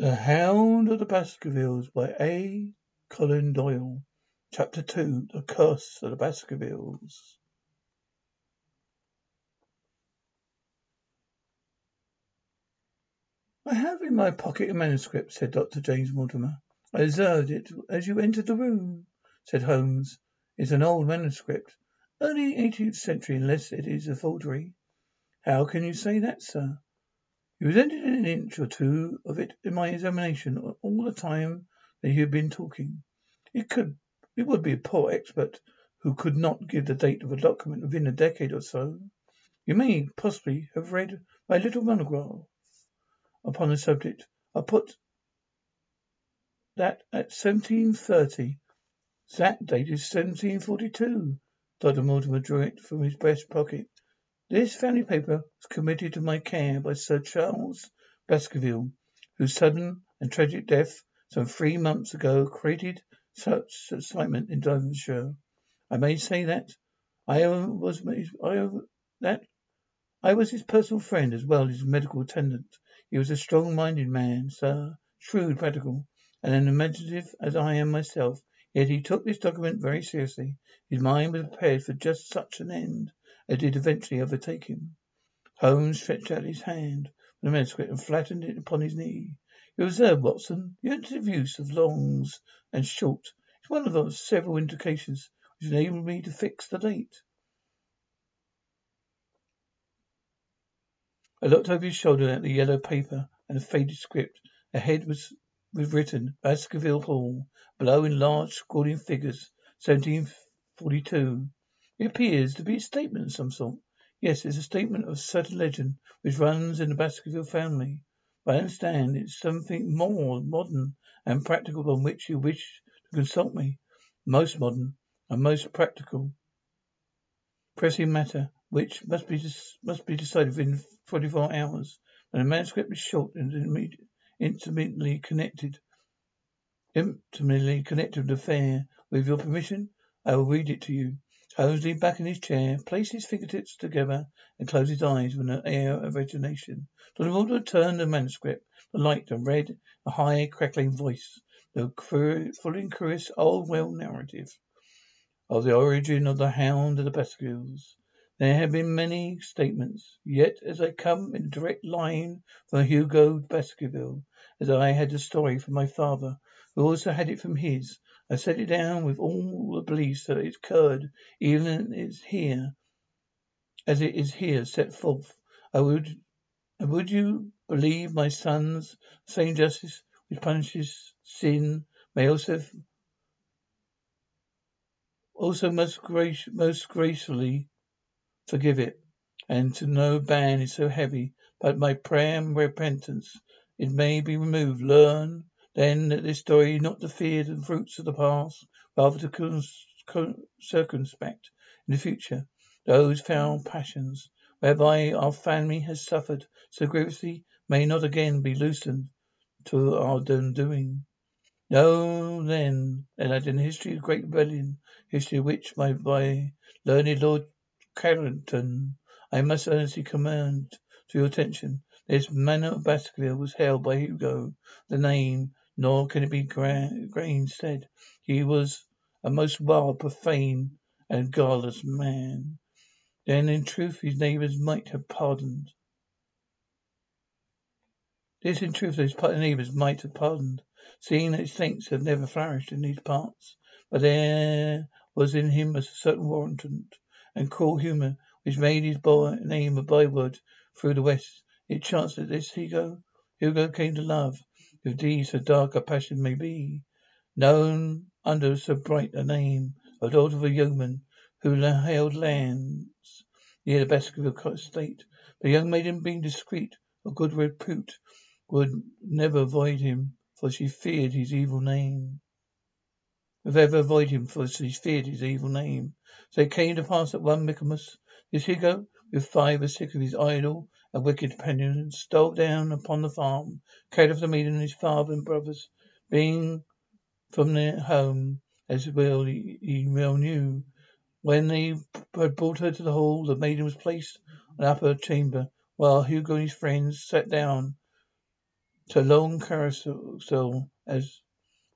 The Hound of the Baskervilles by A. Conan Doyle. Chapter 2 The Curse of the Baskervilles. I have in my pocket a manuscript, said Dr. James Mortimer. I observed it as you entered the room, said Holmes. It's an old manuscript, early eighteenth century, unless it is a forgery. How can you say that, sir? You resented an inch or two of it in my examination all the time that you have been talking. It could, it would be a poor expert who could not give the date of a document within a decade or so. You may possibly have read my little monograph upon the subject. I put that at 1730. That date is 1742. Dr. Mortimer drew it from his breast pocket. This family paper was committed to my care by Sir Charles Baskerville, whose sudden and tragic death some three months ago created such excitement in Devonshire. I may say that I was I, that I was his personal friend as well as his medical attendant. He was a strong-minded man, sir, shrewd, practical, and imaginative as I am myself. Yet he took this document very seriously. His mind was prepared for just such an end. It did eventually overtake him. Holmes stretched out his hand for the manuscript and flattened it upon his knee. You observe, Watson, the use of longs and short is one of those several indications which enable me to fix the date. I looked over his shoulder at the yellow paper and the faded script. Ahead was, was written Baskerville Hall, below in large scrawling figures, 1742. It appears to be a statement of some sort. Yes, it's a statement of a certain legend which runs in the Baskerville family. But I understand it's something more modern and practical on which you wish to consult me. Most modern and most practical. Pressing matter which must be must be decided within twenty four hours. And the manuscript is short and intimately connected intimately connected with the affair. With your permission, I will read it to you. Holmes leaned back in his chair, placed his fingertips together, and closed his eyes with an air of resignation. Dr. Mulder turned the manuscript, the light, and read a high, crackling voice, the fully curious old well narrative of the origin of the Hound of the Baskervilles. There have been many statements, yet as I come in direct line from Hugo Baskerville, as I had the story from my father, who also had it from his, I set it down with all the beliefs that it occurred, even as here, as it is here set forth. I would, and would you believe my sons, same justice which punishes sin may also, also most grace, most gracefully forgive it, and to no ban is so heavy, but my prayer and repentance it may be removed. Learn then that this story not to fear the fruits of the past, rather to circumspect in the future those foul passions whereby our family has suffered so grievously may not again be loosened to our undoing. Know then that in history of great rebellion, history which my learned Lord Clarendon, I must earnestly commend to your attention. This manor of Baskerville was held by Hugo, the name nor can it be said he was a most wild, profane, and godless man. Then in truth his neighbours might have pardoned. This in truth his neighbours might have pardoned, seeing that his saints have never flourished in these parts. But there was in him a certain wanton and cruel humour which made his boy name a byword through the West. It chanced that this Hugo, Hugo came to love, if deeds so dark a passion may be, known under so bright a name, a daughter of a yeoman who held lands near the Baskerville estate. The young maiden, being discreet, of good repute, would never avoid him, for she feared his evil name. Would ever avoid him, for she feared his evil name. So it came to pass that one Michaelmas, this Hugo, with five or six of his idle a wicked companion stole down upon the farm, the maiden and his father and brothers, being from their home, as well he well knew. When they had brought her to the hall, the maiden was placed in an upper chamber, while Hugo and his friends sat down to long carousel as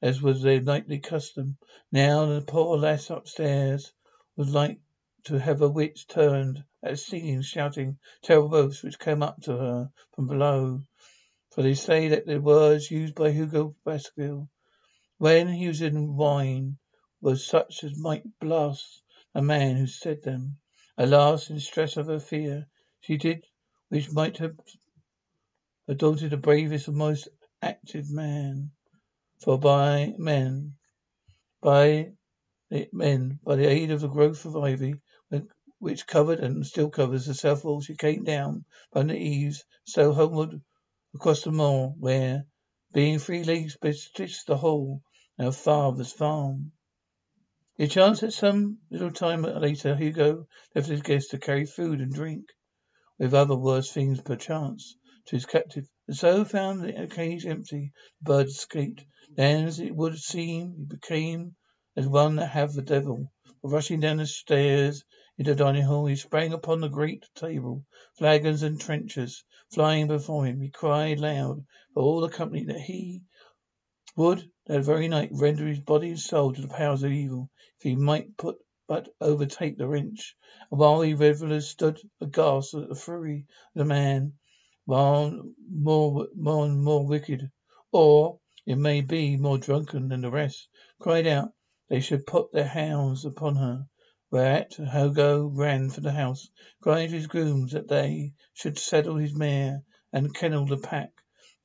as was their nightly custom. Now the poor lass upstairs was like to have her wits turned at seeing, shouting terrible oaths which came up to her from below. For they say that the words used by Hugo Baskerville when he was in wine was such as might blast a man who said them. Alas, in stress of her fear, she did which might have daunted the bravest and most active man. For by men, by men, by the aid of the growth of ivy, which covered and still covers the south wall, she came down from the eaves, so homeward across the moor, where, being three leagues betwixt the hall and her father's farm, it chanced that some little time later Hugo left his guest to carry food and drink, with other worse things perchance, to his captive, and so found the cage empty, the bird escaped. Then, as it would seem, he became as one that have the devil. For rushing down the stairs into the dining hall, he sprang upon the great table, flagons and trenchers flying before him. He cried loud for all the company that he would that very night render his body and soul to the powers of evil, if he might put but overtake the wrench. And while the revellers stood aghast at the fury of the man, while more, more and more wicked, or, it may be, more drunken than the rest, cried out they should put their hounds upon her. Whereat Hugo ran for the house, crying to his grooms that they should saddle his mare and kennel the pack,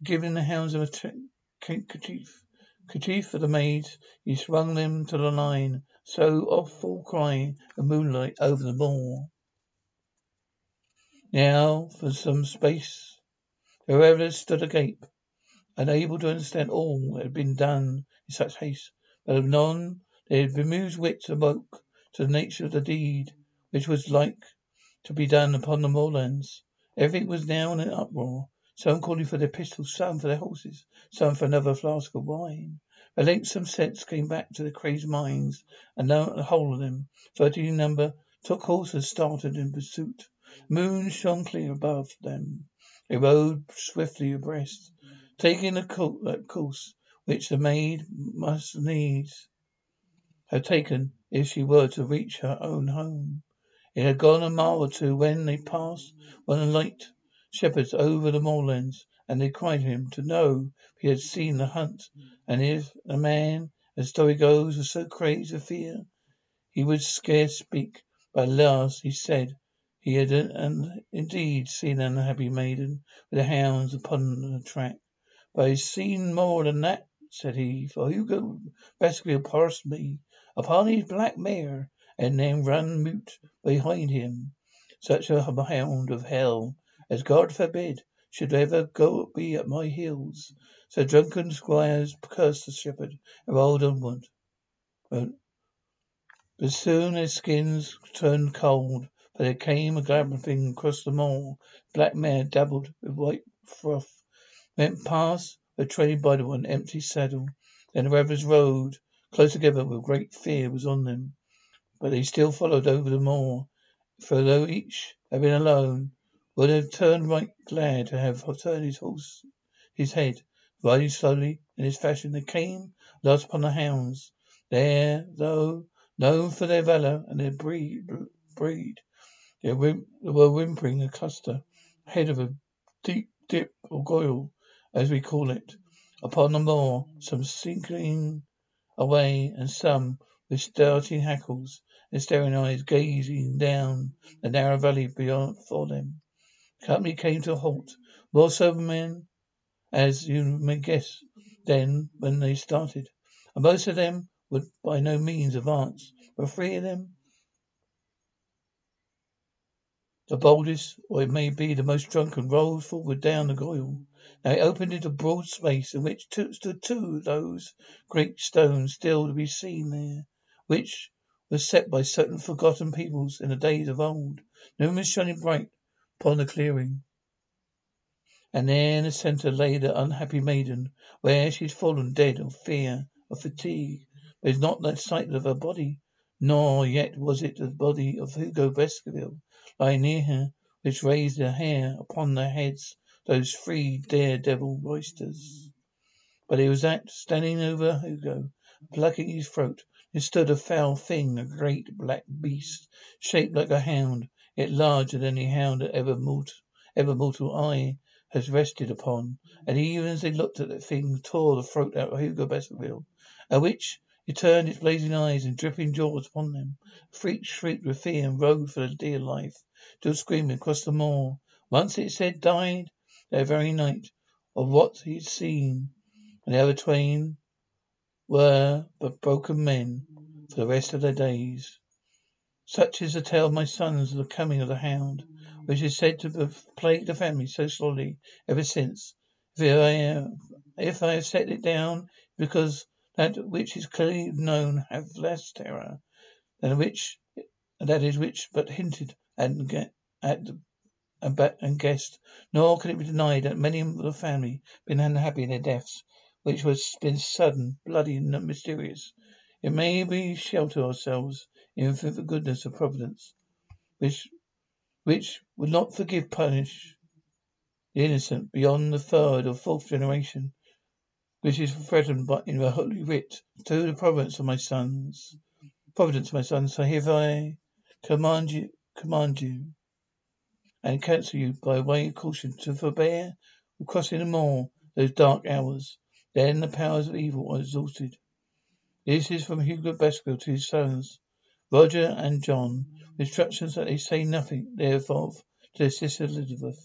giving the hounds a kerchief kerchief for the maids, he swung them to the line, so off full cry the moonlight over the moor. Now, for some space, the revellers stood agape, unable to understand all that had been done in such haste. But anon their bemused wits awoke to the nature of the deed which was like to be done upon the moorlands. Everything was now in an uproar. Some calling for their pistols, some for their horses, some for another flask of wine. At length some sense came back to the crazed minds, and now the whole of them, thirty in number, took horse and started in pursuit. Moon shone clear above them. They rode swiftly abreast, taking the uh, course which the maid must needs have taken if she were to reach her own home. It had gone a mile or two when they passed one of the light shepherds over the moorlands, and they cried to him to know if he had seen the hunt, and if a man, as story goes, was so crazed with fear he would scarce speak. But at last he said he had and indeed seen an unhappy maiden with the hounds upon the track. But I've seen more than that, said he, for Hugo Baskerville passed me upon his black mare, and then run mute behind him. Such a hound of hell as God forbid should ever go be at my heels. So drunken squires cursed the shepherd and rode onward. But soon their skins turned cold, for there came a galloping across the moor. Black mare dabbled with white froth, went past, were treading by the one empty saddle. Then the ravens rode close together with great fear was on them. But they still followed over the moor, for though each had been alone, would have turned right glad to have turned his horse his head. Riding slowly in this fashion they came last upon the hounds. There, though known for their valour and their breed, breed they were whimpering a cluster ahead of a deep dip or goyle, as we call it, upon the moor, some sinking away and some with starting hackles and staring eyes gazing down the narrow valley beyond for them. The company came to a halt. More sober men, as you may guess, than when they started. And most of them would by no means advance, but three of them, the boldest, or it may be the most drunken, rolled forward down the goyle. It opened into a broad space in which two, stood two those great stones still to be seen there, which were set by certain forgotten peoples in the days of old, numerous shining bright upon the clearing. And there in the centre lay the unhappy maiden, where she had fallen dead of fear, of fatigue. But was not the sight of her body, nor yet was it the body of Hugo Baskerville lying near her, which raised their hair upon their heads those three daredevil roysters. But it was that, standing over Hugo, plucking his throat, there stood a foul thing, a great black beast, shaped like a hound, yet larger than any hound that ever mortal, ever mortal eye has rested upon. And even as they looked at that thing, tore the throat out of Hugo Baskerville, at which it turned its blazing eyes and dripping jaws upon them. The freak shrieked with fear and rode for the dear life, still screaming across the moor. Once it said died that very night of what he had seen, and the other twain were but broken men for the rest of their days. Such is the tale of my sons of the coming of the hound, which is said to have plagued the family so sorely ever since. If I have, if I have set it down, because that which is clearly known hath less terror than which that is which but hinted at at and, guessed. Nor can it be denied that many of the family have been unhappy in their deaths, which was been sudden, bloody, and mysterious. It may be shelter ourselves in the goodness of Providence, which which would not forgive punish the innocent beyond the third or fourth generation which is threatened by in the holy writ to the providence of my sons. Providence, my sons, I command you command you and counsel you by way of caution to forbear crossing the moor those dark hours. Then the powers of evil are exhausted. This is from Hugo Baskerville to his sons, Roger and John, with instructions that they say nothing thereof to their sister Elizabeth.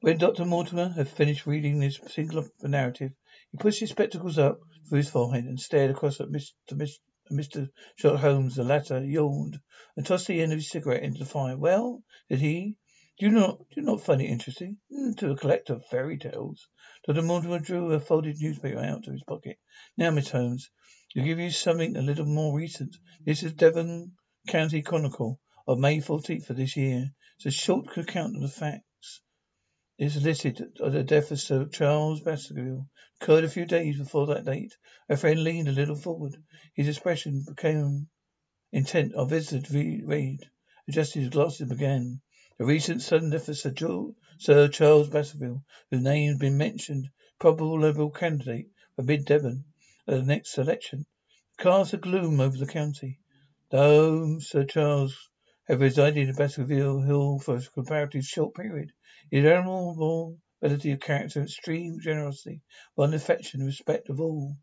When Dr. Mortimer had finished reading this singular narrative, he pushed his spectacles up through his forehead and stared across at Mr. Mr. Mr. Sherlock Holmes. The latter yawned and tossed the end of his cigarette into the fire. Well, said he, do you not do you not find it interesting? Mm, to a collector of fairy tales. Dr. Mortimer drew a folded newspaper out of his pocket. Now, Miss Holmes, to give you something a little more recent. This is Devon County Chronicle of May 14th of this year. It's a short account of the is listed of the death of Sir Charles Baskerville. Occurred a few days before that date. Our friend leaned a little forward. His expression became intent. Our visitor read, adjusted his glasses and began. The recent sudden death of Sir, Sir Charles Baskerville, whose name has been mentioned, probable Liberal candidate for Mid Devon at the next election, cast a gloom over the county. Though Sir Charles had resided in Baskerville Hall for a comparatively short period, his admirable ability of character, extreme generosity, one affection and respect of all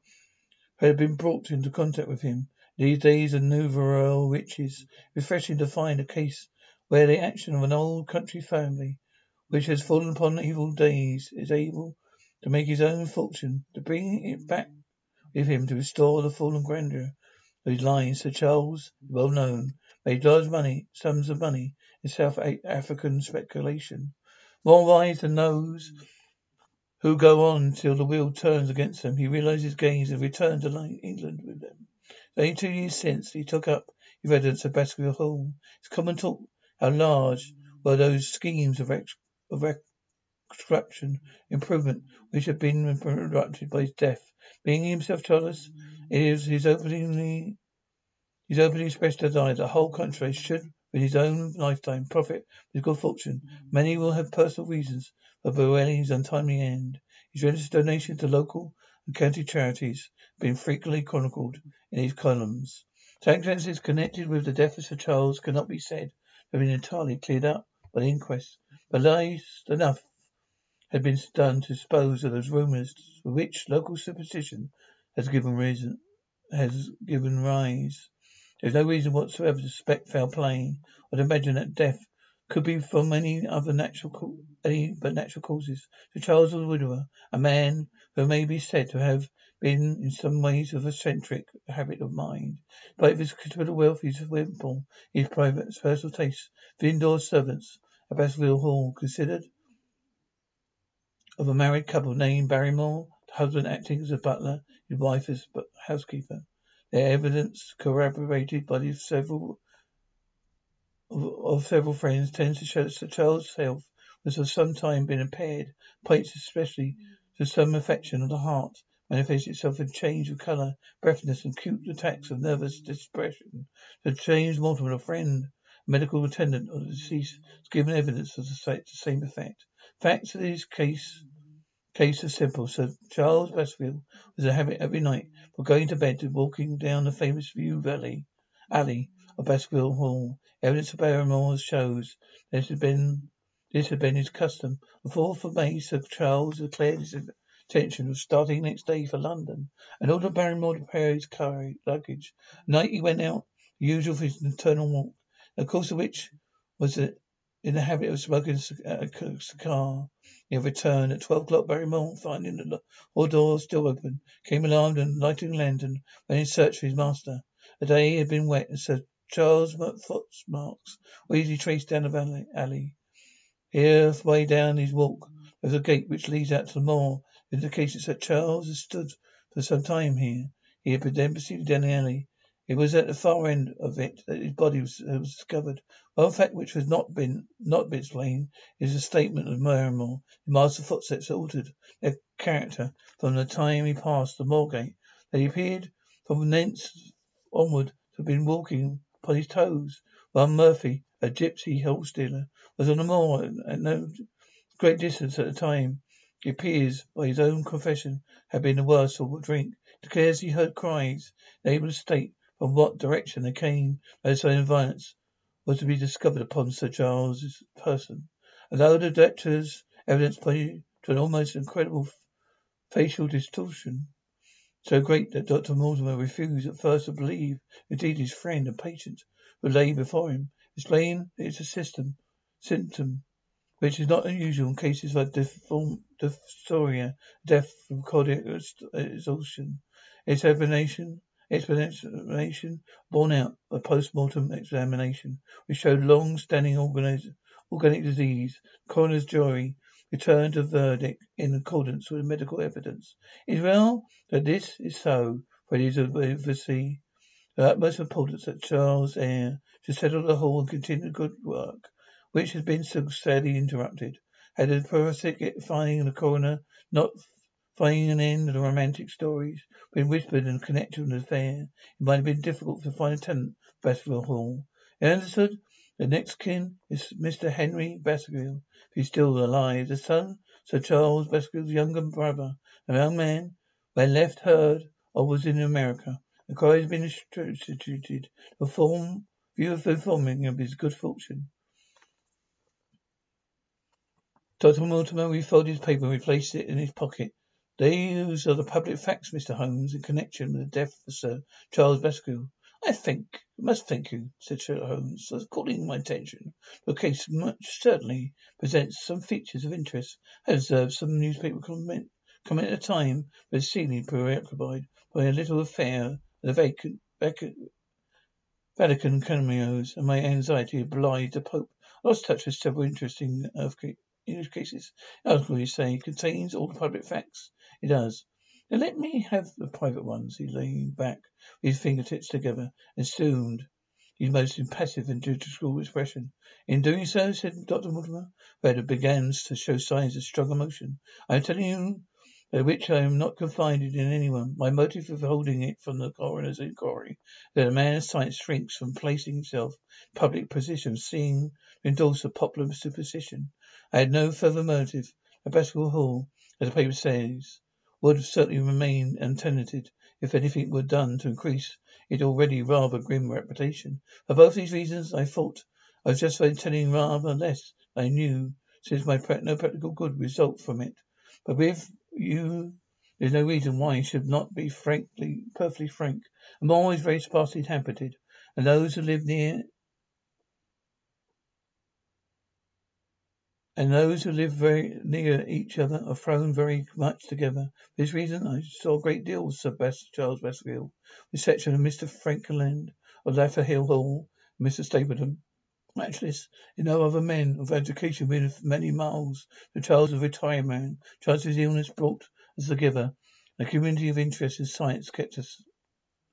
who had been brought into contact with him. These days of nouveau riches, refreshing to find a case where the action of an old country family, which has fallen upon evil days, is able to make his own fortune, to bring it back with him to restore the fallen grandeur of his line. Sir Charles, well known, made large money, sums of money in South African speculation. More wise than those who go on till the wheel turns against them. He realizes his gains and returned to England with them. Only two years since he took up his residence at Baskerville Hall. It's common talk how large were those schemes of, ex- of reconstruction, improvement, which had been interrupted by his death. Being himself childless, it is his openly his openly expressed desire the whole country should with his own lifetime profit with good fortune. Mm. Many will have personal reasons for bewailing his untimely end. His generous donation to local and county charities have been frequently chronicled in these columns. Circumstances connected with the death of Sir Charles cannot be said to have been entirely cleared up by the inquest, but least enough had been done to dispose of those rumours for which local superstition has given reason has given rise. There is no reason whatsoever to suspect foul play or to imagine that death could be from any other natural any but natural causes. Sir Charles was a widower, a man who may be said to have been in some ways of eccentric habit of mind. But his considerable wealth, his wimple, his private personal tastes, the indoor servants at Baskerville Hall considered of a married couple named Barrymore, the husband acting as a butler, his wife as housekeeper. Their evidence, corroborated by several of, of several friends, tends to show that the child's health was for some time been impaired, points especially to some affection of the heart, manifests itself in change of colour, breathlessness, and acute attacks of nervous depression. To James Mortimer, a friend medical attendant of the deceased has given evidence of the same effect. Facts of this case case are simple. Sir Charles Baskerville was a habit every night for going to bed to walking down the famous View Valley alley of Baskerville Hall. Evidence of Barrymore shows this had been this had been his custom. The fourth of May, Sir Charles declared his intention of starting next day for London, and ordered Barrymore to prepare his luggage. At night he went out, the usual for his nocturnal walk, the course of which was in the habit of smoking a uh, cigar. He had returned at twelve o'clock. Barrymore, finding the hall door still open, came alarmed and lighting a lantern, went in search of his master. The day had been wet, and Sir Charles' footmarks were easily traced down the alley. Here, way down his walk, is a gate which leads out to the moor. The indication that Charles had stood for some time here. He had then proceeded down the alley. It was at the far end of it that his body was, uh, was discovered. One fact which has not been not been explained is the statement of Barrymore. The master's footsteps altered their character from the time he passed the moor gate. They appeared from thence onward to have been walking upon his toes. One Murphy, a gipsy horse dealer, was on the moor at no great distance at the time. He appears, by his own confession, had been the worse for drink. Declares he heard cries, able to state from what direction they came. Sign of violence was to be discovered upon Sir Charles's person. Although the doctor's evidence pointed to an almost incredible facial distortion, so great that Dr. Mortimer refused at first to believe indeed his friend and patient who lay before him, explained that it's a system symptom which is not unusual in cases like dysphoria, death from cardiac exhaustion. Its explanation, explanation borne out by post-mortem examination, which showed long-standing organic, organic disease. Coroner's jury returned a verdict in accordance with medical evidence. It is well that this is so, for it is of the utmost importance that Charles heir should settle the whole and continue good work which had been so sadly interrupted. Had the forensic finding the coroner not finding an end to the romantic stories been whispered and connected with the affair, it might have been difficult to find a tenant for Baskerville Hall. It understood the next kin is Mr. Henry Baskerville, if he's still alive, the son Sir Charles Baskerville's younger brother. A young man, when left heard of was in America. The cry has been instituted to form view of informing of his good fortune. Dr. Mortimer refolded his paper and replaced it in his pocket. These are the public facts, Mr. Holmes, in connection with the death of Sir Charles Baskerville. I think, must thank you, said Sherlock Holmes, for calling my attention to case which certainly presents some features of interest. I observed some newspaper comment, comment at a time, but seemingly preoccupied by a little affair at the vacant, vacant Vatican cameos, and my anxiety obliged the Pope. I lost touch with several interesting earthquake cases. Article you say contains all the public facts. It does. Now let me have the private ones. He leaned back with his fingertips together and assumed his most impassive and judicial expression. In doing so, said Dr. Mortimer, who begins to show signs of strong emotion, I am telling you by which I am not confided in anyone. My motive for holding it from the coroner's inquiry that a man of science shrinks from placing himself in public position, seeing to endorse a popular superstition. I had no further motive. A Baskerville Hall, as the paper says, would certainly remain untenanted if anything were done to increase its already rather grim reputation. For both these reasons, I thought I was in telling rather less I knew, since my no practical good result from it. But with you there's no reason why you should not be frankly, perfectly frank. I'm always very sparsely inhabited, and those who live near and those who live very near each other are thrown very much together. For this reason, I saw a great deal of Sir Best, Charles Baskerville, with section of Mr. Frankland of Lafter Hill Hall, Mr. Stapleton. Matchless in no other men of education within many miles. The Charles of retired man. Charles' illness brought as us together. The community of interest in science kept us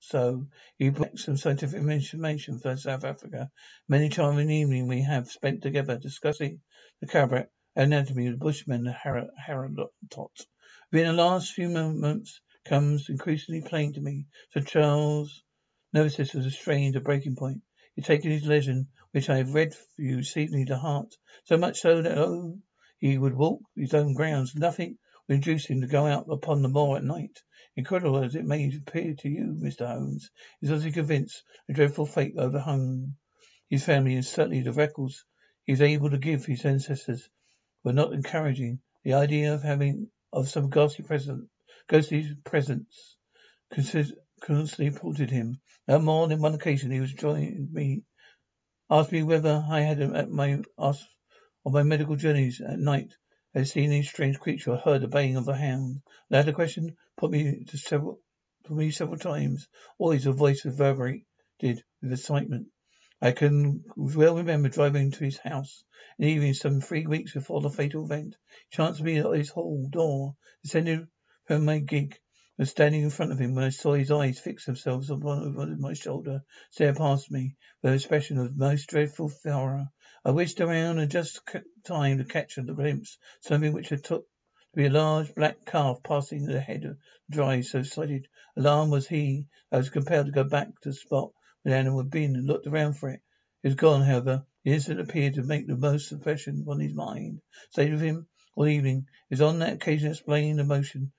so. He brought some scientific information for South Africa. Many charming evening we have spent together discussing the character anatomy of the bushman, the Hottentot. Within the last few months comes increasingly plain to me. Sir Charles' nervous system was strained to breaking point. He's taken his legend, which I have read for you, seemingly to heart. So much so that, oh, he would walk his own grounds. Nothing would induce him to go out upon the moor at night. Incredible as it may appear to you, Mr. Holmes, is utterly convinced a dreadful fate overhung his family, and certainly the records he was able to give his ancestors were not encouraging. The idea of having of some ghastly present, ghostly presence constantly haunted him. On more than one occasion he was joined me, asked me whether I had at my asked on my medical journeys at night had seen any strange creature or heard the baying of a hound. The latter question put me to several put me several times. Always a voice reverberated with excitement. I can well remember driving to his house the evening some three weeks before the fatal event. Chanced me at his hall door, descended from my gig, was standing in front of him when I saw his eyes fix themselves upon my shoulder, stare past me with an expression of most dreadful horror. I whisked around and just time to catch a glimpse something which I took to be a large black calf passing the head of the drive. So excited, alarmed was he, I was compelled to go back to the spot where the animal had been and looked around for it. It was gone, however. The incident appeared to make the most impression upon his mind. Stayed with him all evening. It was on that occasion explaining the motion.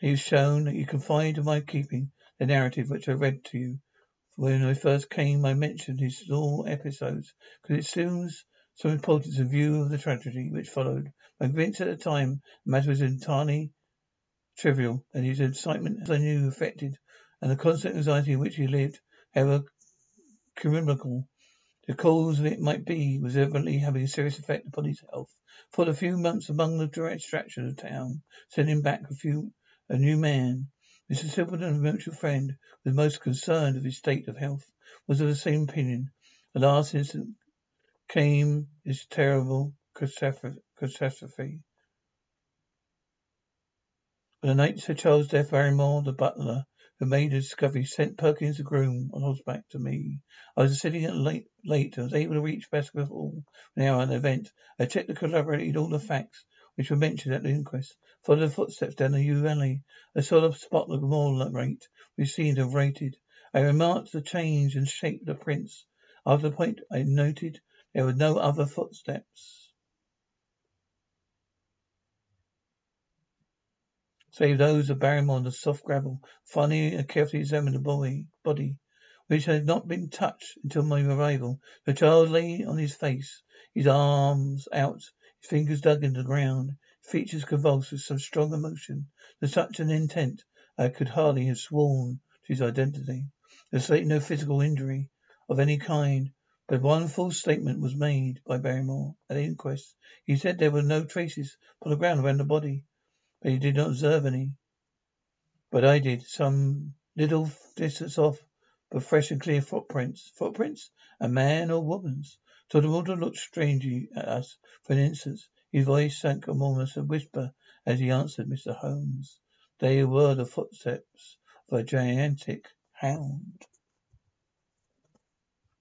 he was shown that you confided to my keeping the narrative which I read to you. For when I first came, I mentioned his small episodes because it assumes some importance in view of the tragedy which followed. I'm convinced at the time the matter was entirely trivial, and his excitement, as I knew, affected, and the constant anxiety in which he lived, however criminal the cause of it might be, was evidently having a serious effect upon his health. For a few months among the direct distractions of the town, sending back a few a new man. Mr. Silverton, a mutual friend, was most concerned of his state of health, was of the same opinion. The last instant came this terrible catastrophe. On the night of Sir Charles' death, Barrymore, the butler, who made the discovery, sent Perkins the groom on horseback to me. I was sitting at late, late and was able to reach Baskerville Hall an hour of the event. I checked and corroborated all the facts which were mentioned at the inquest. Followed the footsteps down the yew alley. I saw the spot the more rate which seemed to have rated. I remarked the change in shape of the prints. After the point I noted there were no other footsteps. Save those of Barrymore on the soft gravel. Finally, I carefully examined the body, which had not been touched until my arrival. The child lay on his face, his arms out, his fingers dug into the ground features convulsed with some strong emotion. To such an intent I could hardly have sworn to his identity. There was no physical injury of any kind, but one false statement was made by Barrymore at the inquest. He said there were no traces upon the ground around the body, but he did not observe any. But I did, some little distance off, but fresh and clear footprints. Footprints? A man or woman's? Water looked strangely at us for an instant. His voice sank almost a whisper as he answered Mr. Holmes. They were the footsteps of a gigantic hound.